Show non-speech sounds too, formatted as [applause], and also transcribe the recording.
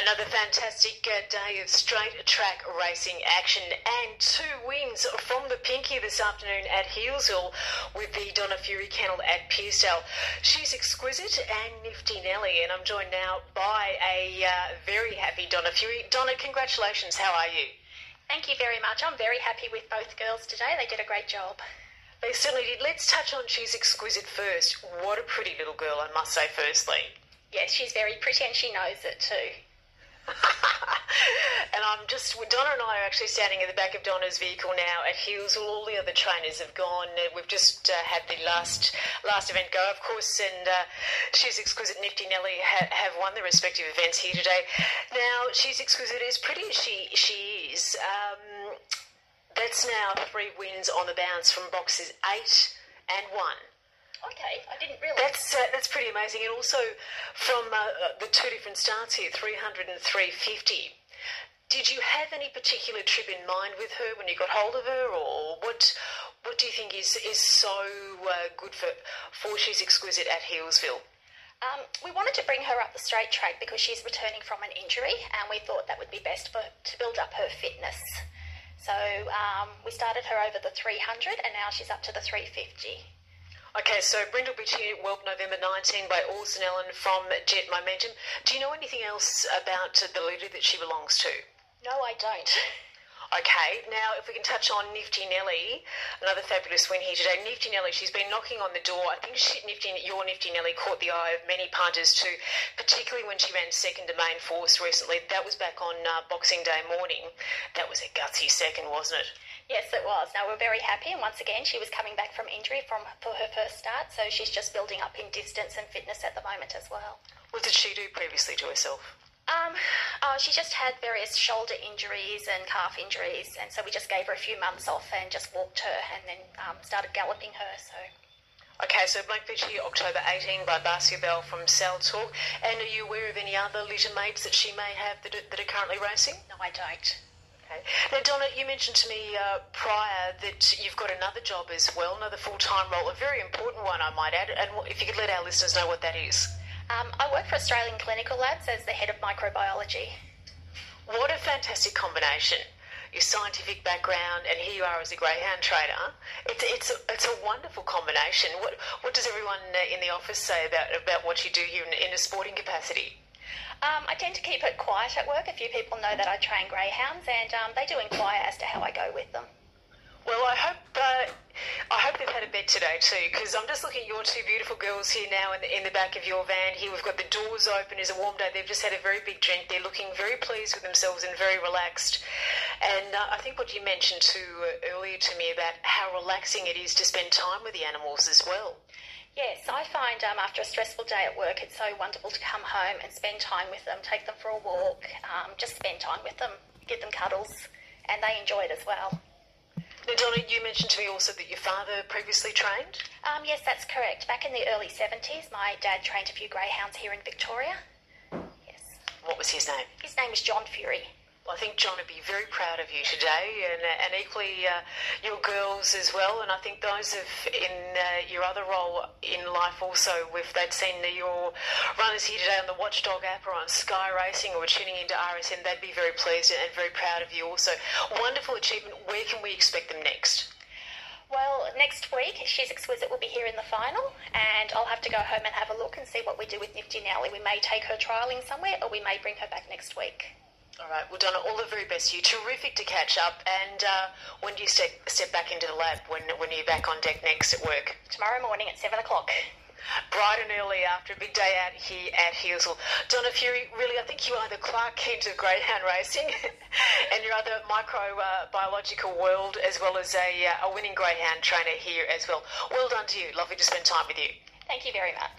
Another fantastic uh, day of straight track racing action and two wins from the Pinky this afternoon at Healesville with the Donna Fury kennel at Pearsdale. She's exquisite and nifty Nelly, and I'm joined now by a uh, very happy Donna Fury. Donna, congratulations. How are you? Thank you very much. I'm very happy with both girls today. They did a great job. They certainly did. Let's touch on She's Exquisite first. What a pretty little girl, I must say, firstly. Yes, she's very pretty and she knows it too. [laughs] and I'm just Donna and I are actually standing in the back of Donna's vehicle now at Healesville. All the other trainers have gone. We've just uh, had the last last event go, of course, and uh, she's exquisite. Nifty Nelly ha- have won the respective events here today. Now she's exquisite, as pretty as she she is. Um, that's now three wins on the bounce from boxes eight and one. Okay, I didn't realise. That's uh, that's pretty amazing, and also from uh, uh the two different starts here, 300 and 350. Did you have any particular trip in mind with her when you got hold of her, or what? What do you think is is so uh, good for for she's exquisite at Healesville? Um, we wanted to bring her up the straight track because she's returning from an injury, and we thought that would be best for to build up her fitness. So um, we started her over the 300, and now she's up to the 350. Okay, so Brindle Beach here, Whelp November 19 by Orson Allen from Jet Momentum. Do you know anything else about the leader that she belongs to? No, I don't. [laughs] Okay, now if we can touch on Nifty Nelly, another fabulous win here today. Nifty Nelly, she's been knocking on the door. I think she, Nifty, your Nifty Nelly caught the eye of many punters too, particularly when she ran second to main force recently. That was back on uh, Boxing Day morning. That was a gutsy second, wasn't it? Yes, it was. Now we're very happy, and once again, she was coming back from injury from for her first start, so she's just building up in distance and fitness at the moment as well. What did she do previously to herself? Um, oh, she just had various shoulder injuries and calf injuries, and so we just gave her a few months off and just walked her, and then um, started galloping her. So. Okay, so Blackbeach here, October 18 by Barcia Bale from Sal Talk. And are you aware of any other litter mates that she may have that are, that are currently racing? No, I don't. Okay. Now, Donna, you mentioned to me uh, prior that you've got another job as well, another full time role, a very important one, I might add. And if you could let our listeners know what that is. Um, I work for Australian Clinical Labs as the head of microbiology. What a fantastic combination. Your scientific background, and here you are as a greyhound trader. It's, it's, a, it's a wonderful combination. What, what does everyone uh, in the office say about, about what you do here in, in a sporting capacity? Um, I tend to keep it quiet at work. A few people know that I train greyhounds, and um, they do inquire as to how I go with them. Well, I hope uh, I hope they've had a bed today too, because I'm just looking at your two beautiful girls here now in the, in the back of your van. Here we've got the doors open. It's a warm day. They've just had a very big drink. They're looking very pleased with themselves and very relaxed. And uh, I think what you mentioned too uh, earlier to me about how relaxing it is to spend time with the animals as well. Yes, I find um, after a stressful day at work, it's so wonderful to come home and spend time with them, take them for a walk, um, just spend time with them, give them cuddles, and they enjoy it as well. Now, Donna, you mentioned to me also that your father previously trained? Um, yes, that's correct. Back in the early 70s, my dad trained a few greyhounds here in Victoria. Yes. What was his name? His name is John Fury. I think John would be very proud of you today, and, uh, and equally uh, your girls as well. And I think those of in uh, your other role in life also, if they'd seen your runners here today on the Watchdog app or on Sky Racing or tuning into RSN, they'd be very pleased and very proud of you also. Wonderful achievement. Where can we expect them next? Well, next week, She's Exquisite will be here in the final, and I'll have to go home and have a look and see what we do with Nifty Nelly. We may take her trialling somewhere, or we may bring her back next week. All right, well, Donna, all the very best to you. Terrific to catch up. And uh, when do you step, step back into the lab? When, when are you back on deck next at work? Tomorrow morning at 7 o'clock. Bright and early after a big day out here at Healesville. Donna Fury, really, I think you are the Clark Kent of greyhound racing [laughs] and your other microbiological uh, world, as well as a, uh, a winning greyhound trainer here as well. Well done to you. Lovely to spend time with you. Thank you very much.